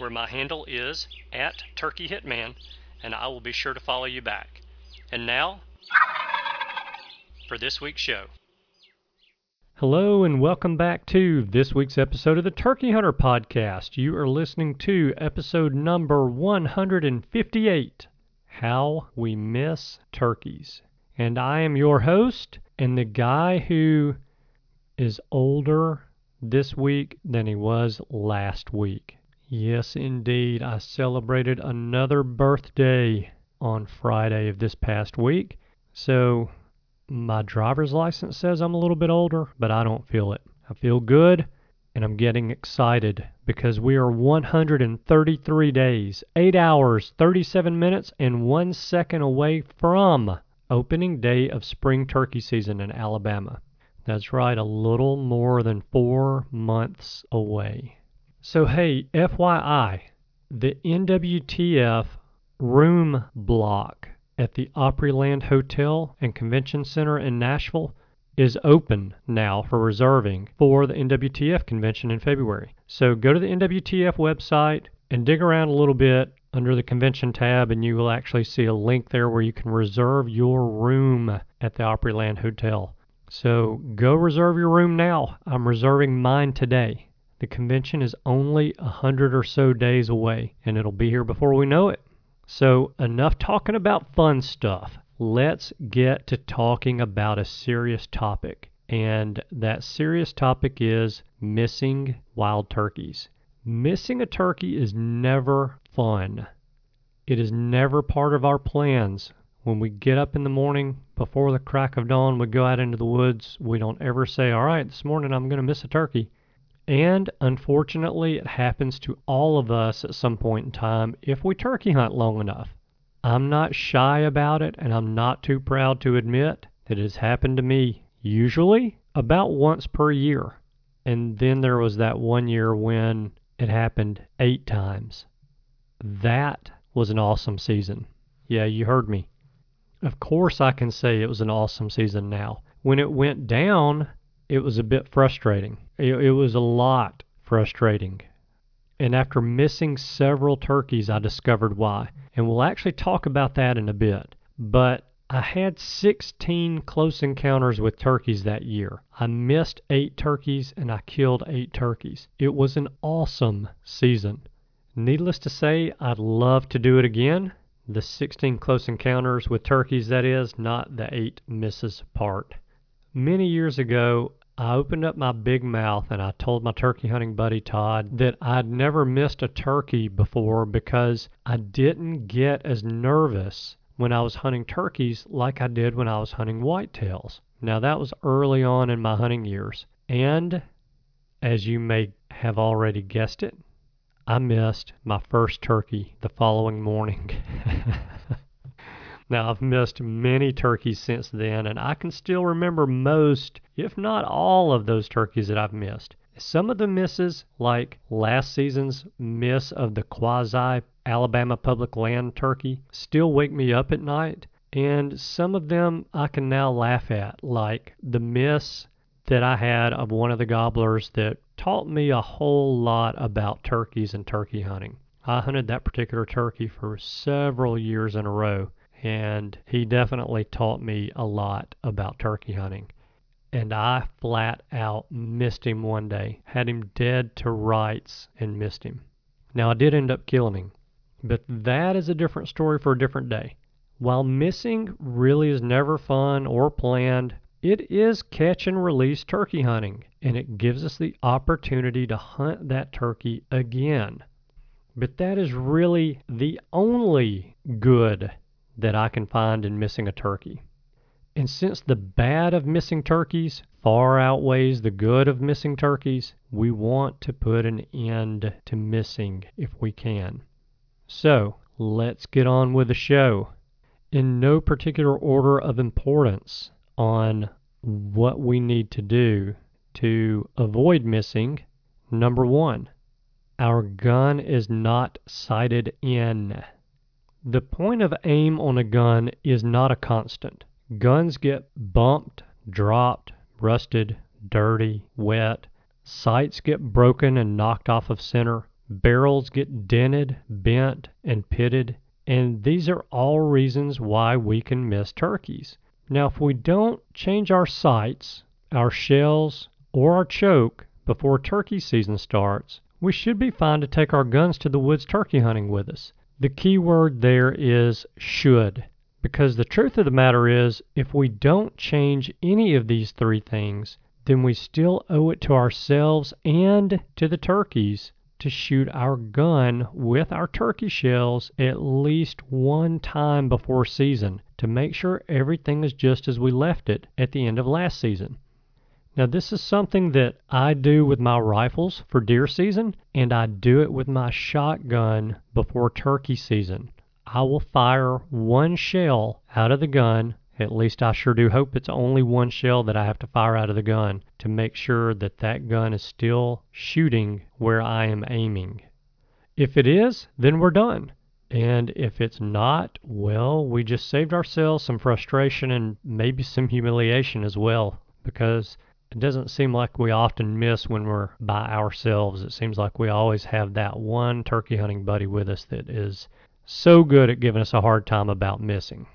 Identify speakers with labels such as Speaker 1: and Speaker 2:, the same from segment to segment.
Speaker 1: where my handle is at Turkey Hitman, and I will be sure to follow you back. And now, for this week's show. Hello, and welcome back to this week's episode of the Turkey Hunter Podcast. You are listening to episode number 158 how We Miss Turkeys. And I am your host and the guy who is older this week than he was last week. Yes, indeed, I celebrated another birthday on Friday of this past week. So my driver's license says I'm a little bit older, but I don't feel it. I feel good and I'm getting excited because we are 133 days, 8 hours, 37 minutes, and 1 second away from opening day of spring turkey season in Alabama. That's right, a little more than four months away. So, hey, FYI, the NWTF room block at the Opryland Hotel and Convention Center in Nashville is open now for reserving for the NWTF convention in February. So go to the NWTF website and dig around a little bit under the convention tab, and you will actually see a link there where you can reserve your room at the Opryland Hotel. So go reserve your room now. I'm reserving mine today. The convention is only a hundred or so days away, and it'll be here before we know it. So, enough talking about fun stuff let's get to talking about a serious topic. And that serious topic is missing wild turkeys. Missing a turkey is never fun. It is never part of our plans. When we get up in the morning before the crack of dawn, we go out into the woods. We don't ever say, All right, this morning I'm going to miss a turkey. And unfortunately, it happens to all of us at some point in time if we turkey hunt long enough. I'm not shy about it, and I'm not too proud to admit that it has happened to me usually about once per year. And then there was that one year when it happened eight times. That was an awesome season. Yeah, you heard me. Of course, I can say it was an awesome season now. When it went down, it was a bit frustrating. It, it was a lot frustrating. And after missing several turkeys, I discovered why and we'll actually talk about that in a bit. But I had 16 close encounters with turkeys that year. I missed eight turkeys and I killed eight turkeys. It was an awesome season. Needless to say, I'd love to do it again. The 16 close encounters with turkeys, that is, not the eight misses part. Many years ago, I opened up my big mouth and I told my turkey hunting buddy Todd that I'd never missed a turkey before because I didn't get as nervous when I was hunting turkeys like I did when I was hunting whitetails. Now, that was early on in my hunting years. And as you may have already guessed it, I missed my first turkey the following morning. Now, I've missed many turkeys since then, and I can still remember most, if not all, of those turkeys that I've missed. Some of the misses, like last season's miss of the quasi Alabama public land turkey, still wake me up at night. And some of them I can now laugh at, like the miss that I had of one of the gobblers that taught me a whole lot about turkeys and turkey hunting. I hunted that particular turkey for several years in a row and he definitely taught me a lot about turkey hunting. And I flat out missed him one day, had him dead to rights and missed him. Now, I did end up killing him, but that is a different story for a different day. While missing really is never fun or planned, it is catch and release turkey hunting, and it gives us the opportunity to hunt that turkey again. But that is really the only good that I can find in missing a turkey. And since the bad of missing turkeys far outweighs the good of missing turkeys, we want to put an end to missing if we can. So let's get on with the show. In no particular order of importance on what we need to do to avoid missing, number one, our gun is not sighted in. The point of aim on a gun is not a constant. Guns get bumped, dropped, rusted, dirty, wet. Sights get broken and knocked off of center. Barrels get dented, bent, and pitted. And these are all reasons why we can miss turkeys. Now, if we don't change our sights, our shells, or our choke before turkey season starts, we should be fine to take our guns to the woods turkey hunting with us. The key word there is should. Because the truth of the matter is, if we don't change any of these three things, then we still owe it to ourselves and to the turkeys to shoot our gun with our turkey shells at least one time before season to make sure everything is just as we left it at the end of last season. Now, this is something that I do with my rifles for deer season, and I do it with my shotgun before turkey season. I will fire one shell out of the gun. At least I sure do hope it's only one shell that I have to fire out of the gun to make sure that that gun is still shooting where I am aiming. If it is, then we're done. And if it's not, well, we just saved ourselves some frustration and maybe some humiliation as well because it doesn't seem like we often miss when we're by ourselves. It seems like we always have that one turkey hunting buddy with us that is so good at giving us a hard time about missing.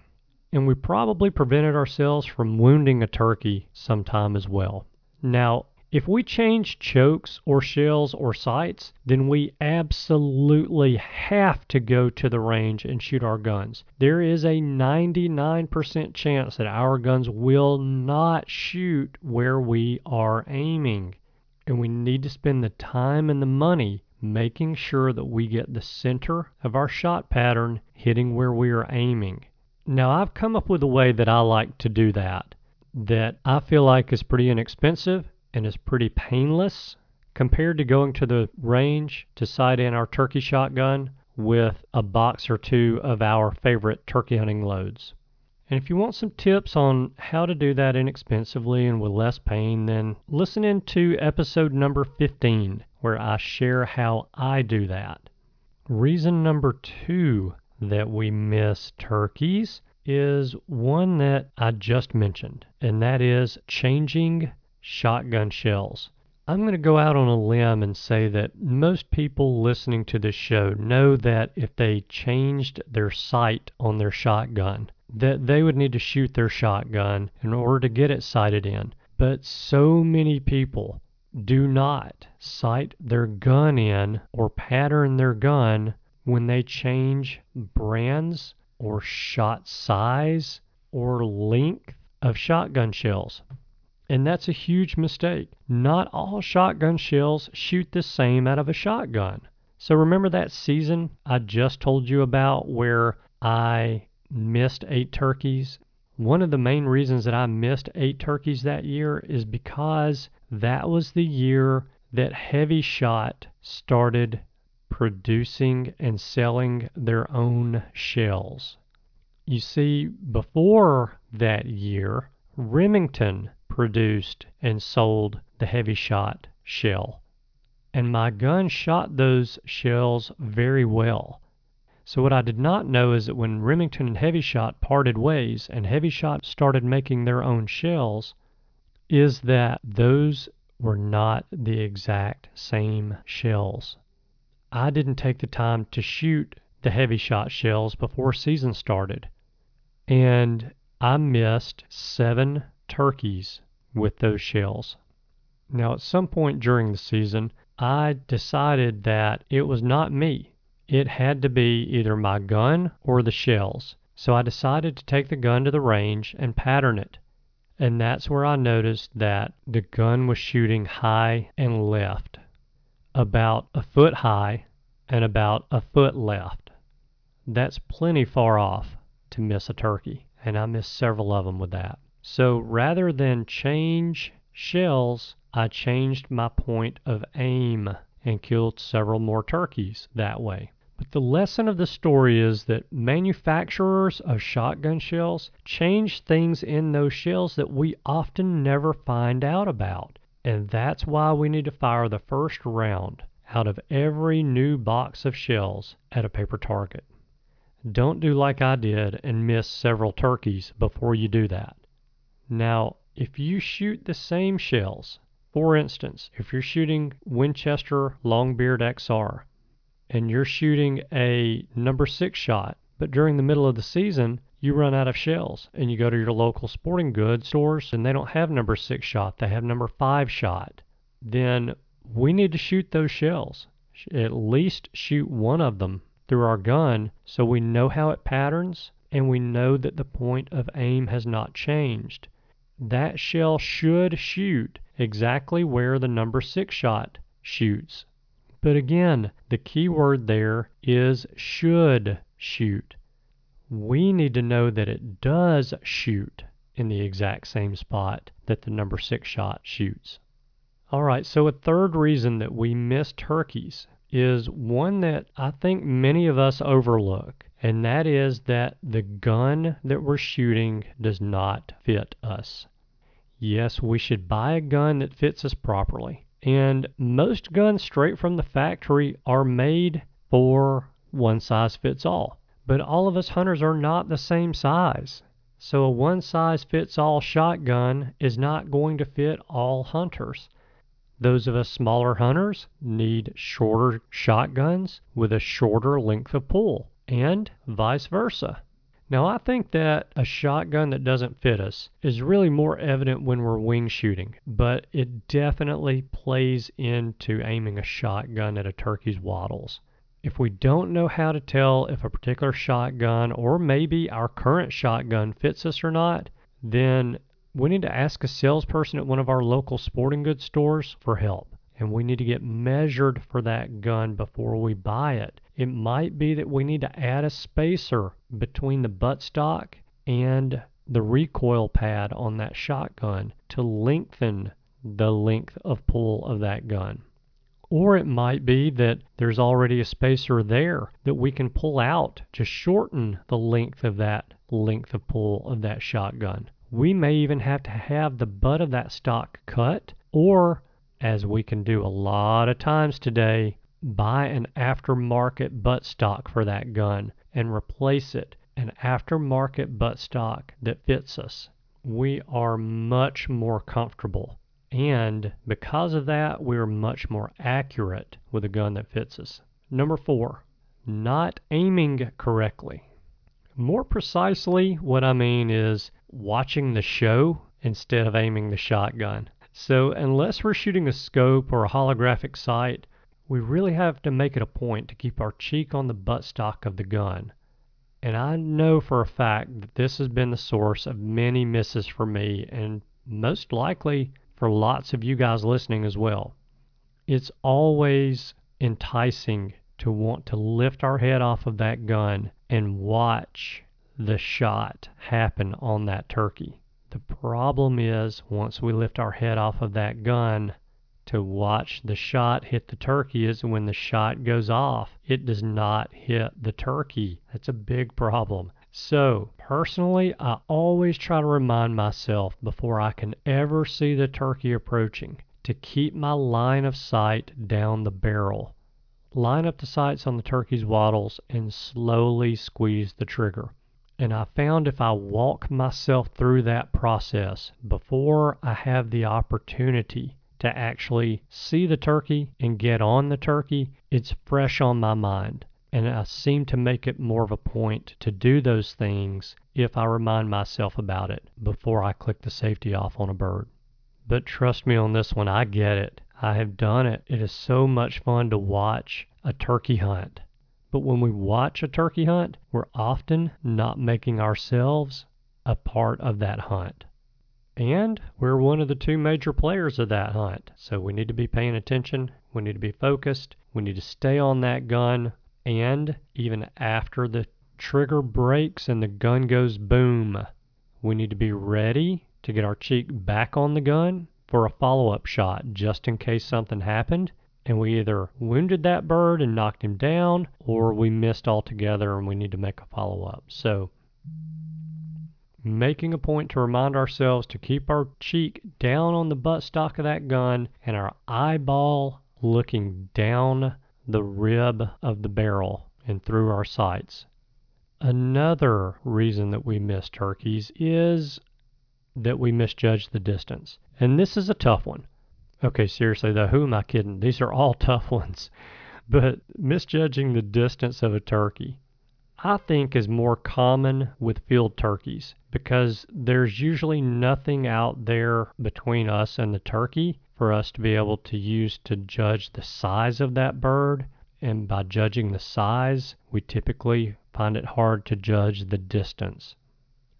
Speaker 1: And we probably prevented ourselves from wounding a turkey sometime as well. Now, if we change chokes or shells or sights, then we absolutely have to go to the range and shoot our guns. There is a 99% chance that our guns will not shoot where we are aiming. And we need to spend the time and the money making sure that we get the center of our shot pattern hitting where we are aiming. Now, I've come up with a way that I like to do that that I feel like is pretty inexpensive and is pretty painless compared to going to the range to sight in our turkey shotgun with a box or two of our favorite turkey hunting loads. And if you want some tips on how to do that inexpensively and with less pain, then listen in to episode number 15, where I share how I do that. Reason number two that we miss turkeys is one that I just mentioned, and that is changing shotgun shells. I'm going to go out on a limb and say that most people listening to this show know that if they changed their sight on their shotgun, that they would need to shoot their shotgun in order to get it sighted in. But so many people do not sight their gun in or pattern their gun when they change brands or shot size or length of shotgun shells. And that's a huge mistake. Not all shotgun shells shoot the same out of a shotgun. So remember that season I just told you about where I missed eight turkeys? One of the main reasons that I missed eight turkeys that year is because that was the year that Hevi-Shot started producing and selling their own shells. You see, before that year, Remington produced and sold the Hevi-Shot shell. And my gun shot those shells very well. So what I did not know is that when Remington and Hevi-Shot parted ways and Hevi-Shot started making their own shells, is that those were not the exact same shells. I didn't take the time to shoot the Hevi-Shot shells before season started. And I missed seven turkeys with those shells. Now, at some point during the season, I decided that it was not me. It had to be either my gun or the shells. So I decided to take the gun to the range and pattern it. And that's where I noticed that the gun was shooting high and left, about a foot high and about a foot left. That's plenty far off to miss a turkey, and I missed several of them with that. So rather than change shells, I changed my point of aim and killed several more turkeys that way. But the lesson of the story is that manufacturers of shotgun shells change things in those shells that we often never find out about. And that's why we need to fire the first round out of every new box of shells at a paper target. Don't do like I did and miss several turkeys before you do that. Now, if you shoot the same shells, for instance, if you're shooting Winchester Longbeard XR, and you're shooting a number six shot, but during the middle of the season, you run out of shells and you go to your local sporting goods stores and they don't have number six shot, they have number five shot, then we need to shoot those shells. At least shoot one of them through our gun so we know how it patterns and we know that the point of aim has not changed. That shell should shoot exactly where the number six shot shoots. But again, the key word there is should shoot. We need to know that it does shoot in the exact same spot that the number six shot shoots. All right, so a third reason that we miss turkeys is one that I think many of us overlook, and that is that the gun that we're shooting does not fit us. Yes, we should buy a gun that fits us properly. And most guns straight from the factory are made for one size fits all. But all of us hunters are not the same size. So a one size fits all shotgun is not going to fit all hunters. Those of us smaller hunters need shorter shotguns with a shorter length of pull, and vice versa. Now, I think that a shotgun that doesn't fit us is really more evident when we're wing shooting, but it definitely plays into aiming a shotgun at a turkey's wattles. If we don't know how to tell if a particular shotgun or maybe our current shotgun fits us or not, then we need to ask a salesperson at one of our local sporting goods stores for help and we need to get measured for that gun before we buy it. It might be that we need to add a spacer between the buttstock and the recoil pad on that shotgun to lengthen the length of pull of that gun. Or it might be that there's already a spacer there that we can pull out to shorten the length of that length of pull of that shotgun. We may even have to have the butt of that stock cut or as we can do a lot of times today, buy an aftermarket buttstock for that gun and replace it an aftermarket buttstock that fits us. We are much more comfortable. And because of that, we're much more accurate with a gun that fits us. Number four, not aiming correctly. More precisely, what I mean is watching the show instead of aiming the shotgun. So, unless we're shooting a scope or a holographic sight, we really have to make it a point to keep our cheek on the buttstock of the gun. And I know for a fact that this has been the source of many misses for me and most likely for lots of you guys listening as well. It's always enticing to want to lift our head off of that gun and watch the shot happen on that turkey. The problem is, once we lift our head off of that gun to watch the shot hit the turkey, is when the shot goes off, it does not hit the turkey. That's a big problem. So, personally, I always try to remind myself before I can ever see the turkey approaching to keep my line of sight down the barrel. Line up the sights on the turkey's wattles and slowly squeeze the trigger. And I found if I walk myself through that process before I have the opportunity to actually see the turkey and get on the turkey, it's fresh on my mind. And I seem to make it more of a point to do those things if I remind myself about it before I click the safety off on a bird. But trust me on this one, I get it. I have done it. It is so much fun to watch a turkey hunt
Speaker 2: But when we watch a turkey hunt, we're often not making ourselves a part of that hunt. And we're one of the two major players of that hunt. So we need to be paying attention. We need to be focused. We need to stay on that gun. And even after the trigger breaks and the gun goes boom, we need to be ready to get our cheek back on the gun for a follow up shot just in case something happened and we either wounded that bird and knocked him down or we missed altogether and we need to make a follow up. So, making a point to remind ourselves to keep our cheek down on the buttstock of that gun and our eyeball looking down the rib of the barrel and through our sights. Another reason that we miss turkeys is that we misjudge the distance. And this is a tough one. Okay, seriously though, who am I kidding? These are all tough ones. But misjudging the distance of a turkey, I think, is more common with field turkeys because there's usually nothing out there between us and the turkey for us to be able to use to judge the size of that bird. And by judging the size, we typically find it hard to judge the distance.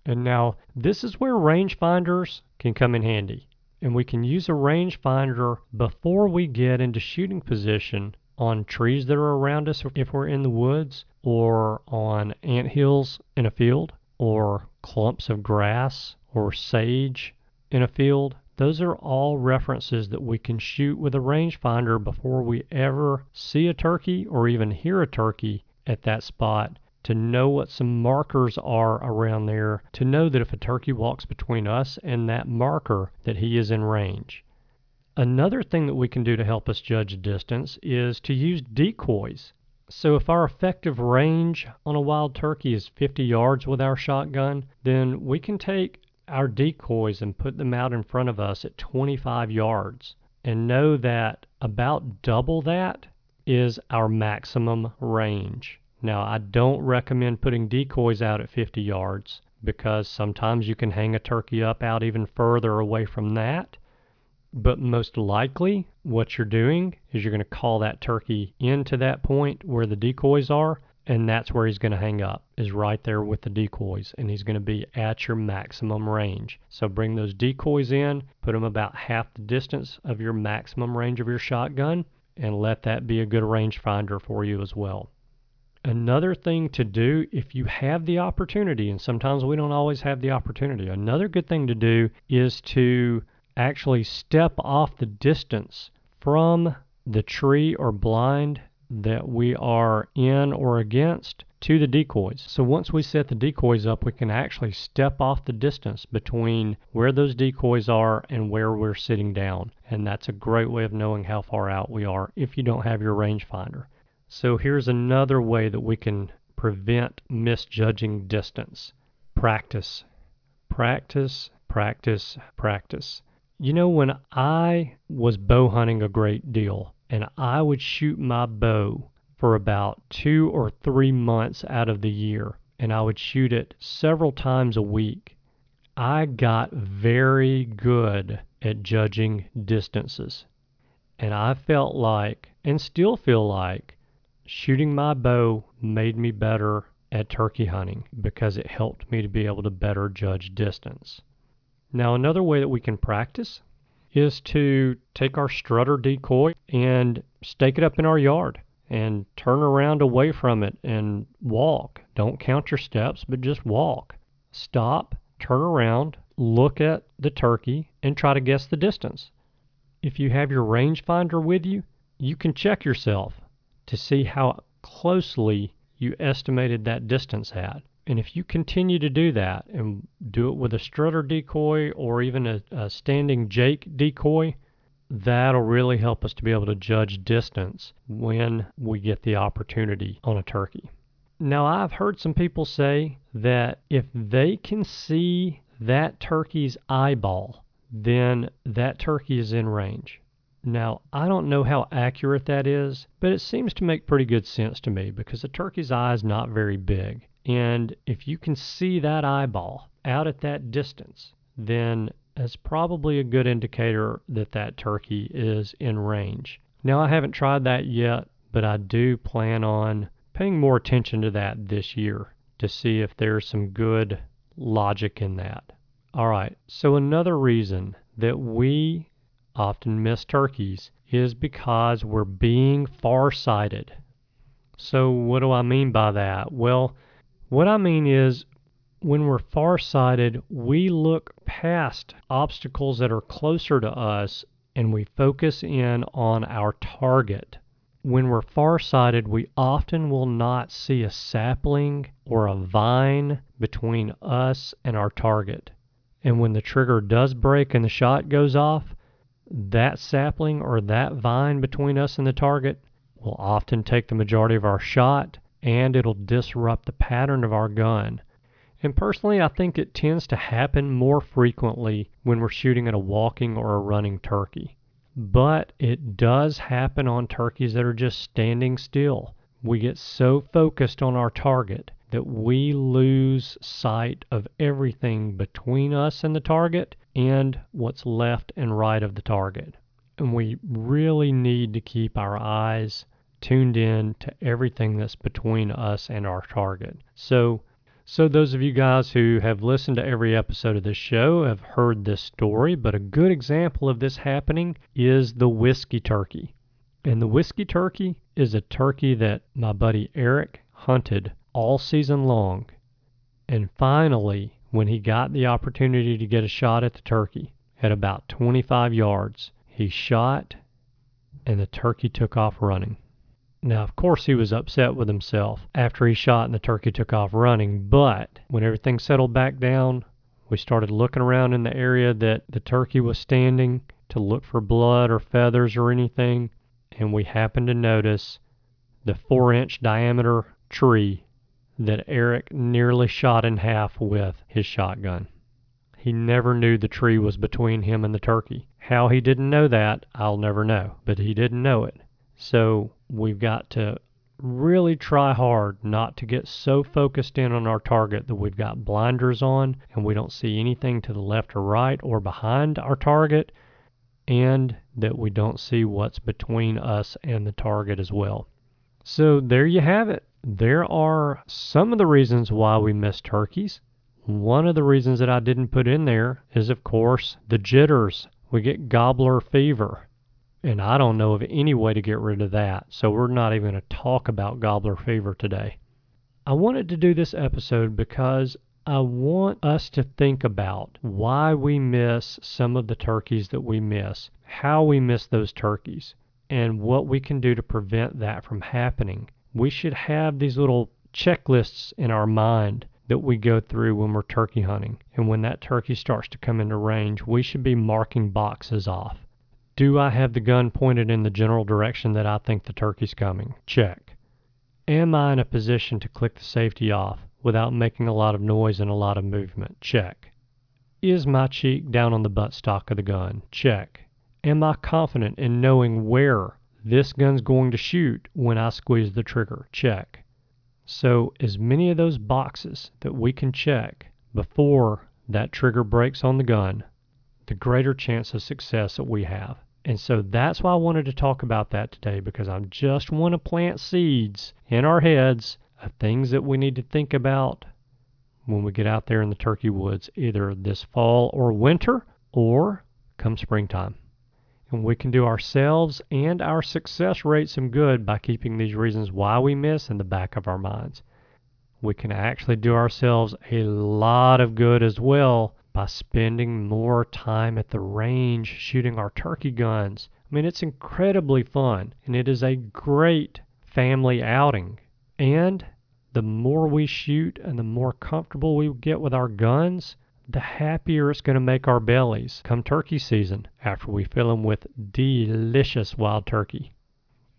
Speaker 2: And now, this is where rangefinders can come in handy. And we can use a rangefinder before we get into shooting position on trees that are around us if we're in the woods, or on ant hills in a field, or clumps of grass or sage in a field. Those are all references that we can shoot with a rangefinder before we ever see a turkey or even hear a turkey at that spot to know what some markers are around there, to know that if a turkey walks between us and that marker, that he is in range. Another thing that we can do to help us judge distance is to use decoys. So, if our effective range on a wild turkey is 50 yards with our shotgun, then we can take our decoys and put them out in front of us at 25 yards and know that about double that is our maximum range. Now, I don't recommend putting decoys out at 50 yards because sometimes you can hang a turkey up out even further away from that. But most likely, what you're doing is you're going to call that turkey into that point where the decoys are, and that's where he's going to hang up, is right there with the decoys, and he's going to be at your maximum range. So bring those decoys in, put them about half the distance of your maximum range of your shotgun, and let that be a good rangefinder for you as well. Another thing to do if you have the opportunity, and sometimes we don't always have the opportunity, another good thing to do is to actually step off the distance from the tree or blind that we are in or against to the decoys. So once we set the decoys up, we can actually step off the distance between where those decoys are and where we're sitting down. And that's a great way of knowing how far out we are if you don't have your rangefinder. So here's another way that we can prevent misjudging distance practice. Practice, practice, practice. You know, when I was bow hunting a great deal and I would shoot my bow for about two or three months out of the year, and I would shoot it several times a week, I got very good at judging distances. And I felt like, and still feel like, shooting my bow made me better at turkey hunting because it helped me to be able to better judge distance. Now, another way that we can practice is to take our strutter decoy and stake it up in our yard and turn around away from it and walk. Don't count your steps, but just walk. Stop, turn around, look at the turkey, and try to guess the distance. If you have your rangefinder with you, you can check yourself to see how closely you estimated that distance at. And if you continue to do that and do it with a strutter decoy or even a, a, standing Jake decoy, that'll really help us to be able to judge distance when we get the opportunity on a turkey. Now, I've heard some people say that if they can see that turkey's eyeball, then that turkey is in range. Now, I don't know how accurate that is, but it seems to make pretty good sense to me because a turkey's eye is not very big. And if you can see that eyeball out at that distance, then that's probably a good indicator that that turkey is in range. Now, I haven't tried that yet, but I do plan on paying more attention to that this year to see if there's some good logic in that. All right, so another reason that we often miss turkeys is because we're being farsighted. So, what do I mean by that? Well, what I mean is when we're farsighted, we look past obstacles that are closer to us and we focus in on our target. When we're farsighted, we often will not see a sapling or a vine between us and our target. And when the trigger does break and the shot goes off, that sapling or that vine between us and the target will often take the majority of our shot and it'll disrupt the pattern of our gun. And personally, I think it tends to happen more frequently when we're shooting at a walking or a running turkey. But it does happen on turkeys that are just standing still. We get so focused on our target that we lose sight of everything between us and the target and what's left and right of the target. And we really need to keep our eyes tuned in to everything that's between us and our target. So, so those of you guys who have listened to every episode of this show have heard this story, but a good example of this happening is the whiskey turkey. And the whiskey turkey is a turkey that my buddy Eric hunted all season long. And finally, when he got the opportunity to get a shot at the turkey at about 25 yards, he shot and the turkey took off running. Now, of course, he was upset with himself after he shot and the turkey took off running, but when everything settled back down, we started looking around in the area that the turkey was standing to look for blood or feathers or anything, and we happened to notice the four inch diameter tree that Eric nearly shot in half with his shotgun. He never knew the tree was between him and the turkey. How he didn't know that, I'll never know, but he didn't know it. So we've got to really try hard not to get so focused in on our target that we've got blinders on and we don't see anything to the left or right or behind our target and that we don't see what's between us and the target as well. So there you have it. There are some of the reasons why we miss turkeys. One of the reasons that I didn't put in there is, of course, the jitters. We get gobbler fever. And I don't know of any way to get rid of that. So we're not even going to talk about gobbler fever today. I wanted to do this episode because I want us to think about why we miss some of the turkeys that we miss, how we miss those turkeys, and what we can do to prevent that from happening. We should have these little checklists in our mind that we go through when we're turkey hunting. And when that turkey starts to come into range, we should be marking boxes off. Do I have the gun pointed in the general direction that I think the turkey's coming? Check. Am I in a position to click the safety off without making a lot of noise and a lot of movement? Check. Is my cheek down on the buttstock of the gun? Check. Am I confident in knowing where this gun's going to shoot when I squeeze the trigger? Check. So, as many of those boxes that we can check before that trigger breaks on the gun, the greater chance of success that we have. And so that's why I wanted to talk about that today because I just want to plant seeds in our heads of things that we need to think about when we get out there in the turkey woods, either this fall or winter or come springtime. And we can do ourselves and our success rate some good by keeping these reasons why we miss in the back of our minds. We can actually do ourselves a lot of good as well by spending more time at the range shooting our turkey guns. I mean, it's incredibly fun and it is a great family outing. And the more we shoot and the more comfortable we get with our guns, the happier it's going to make our bellies come turkey season after we fill them with delicious wild turkey.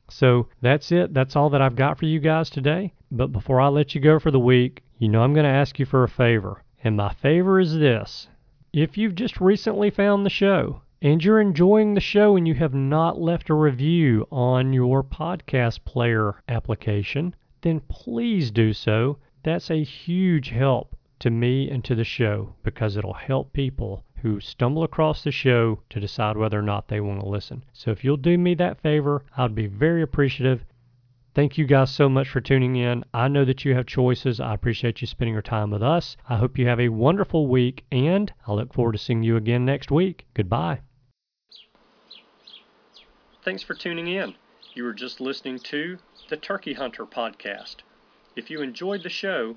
Speaker 2: So that's it. That's all that I've got for you guys today. But before I let you go for the week, you know I'm going to ask you for a favor. And my favor is this if you've just recently found the show and you're enjoying the show and you have not left a review on your podcast player application, then please do so. That's a huge help to me and to the show because it'll help people who stumble across the show to decide whether or not they want to listen. So if you'll do me that favor, I'd be very appreciative. Thank you guys so much for tuning in. I know that you have choices. I appreciate you spending your time with us. I hope you have a wonderful week, and I look forward to seeing you again next week. Goodbye.
Speaker 1: Thanks for tuning in. You were just listening to the Turkey Hunter podcast. If you enjoyed the show,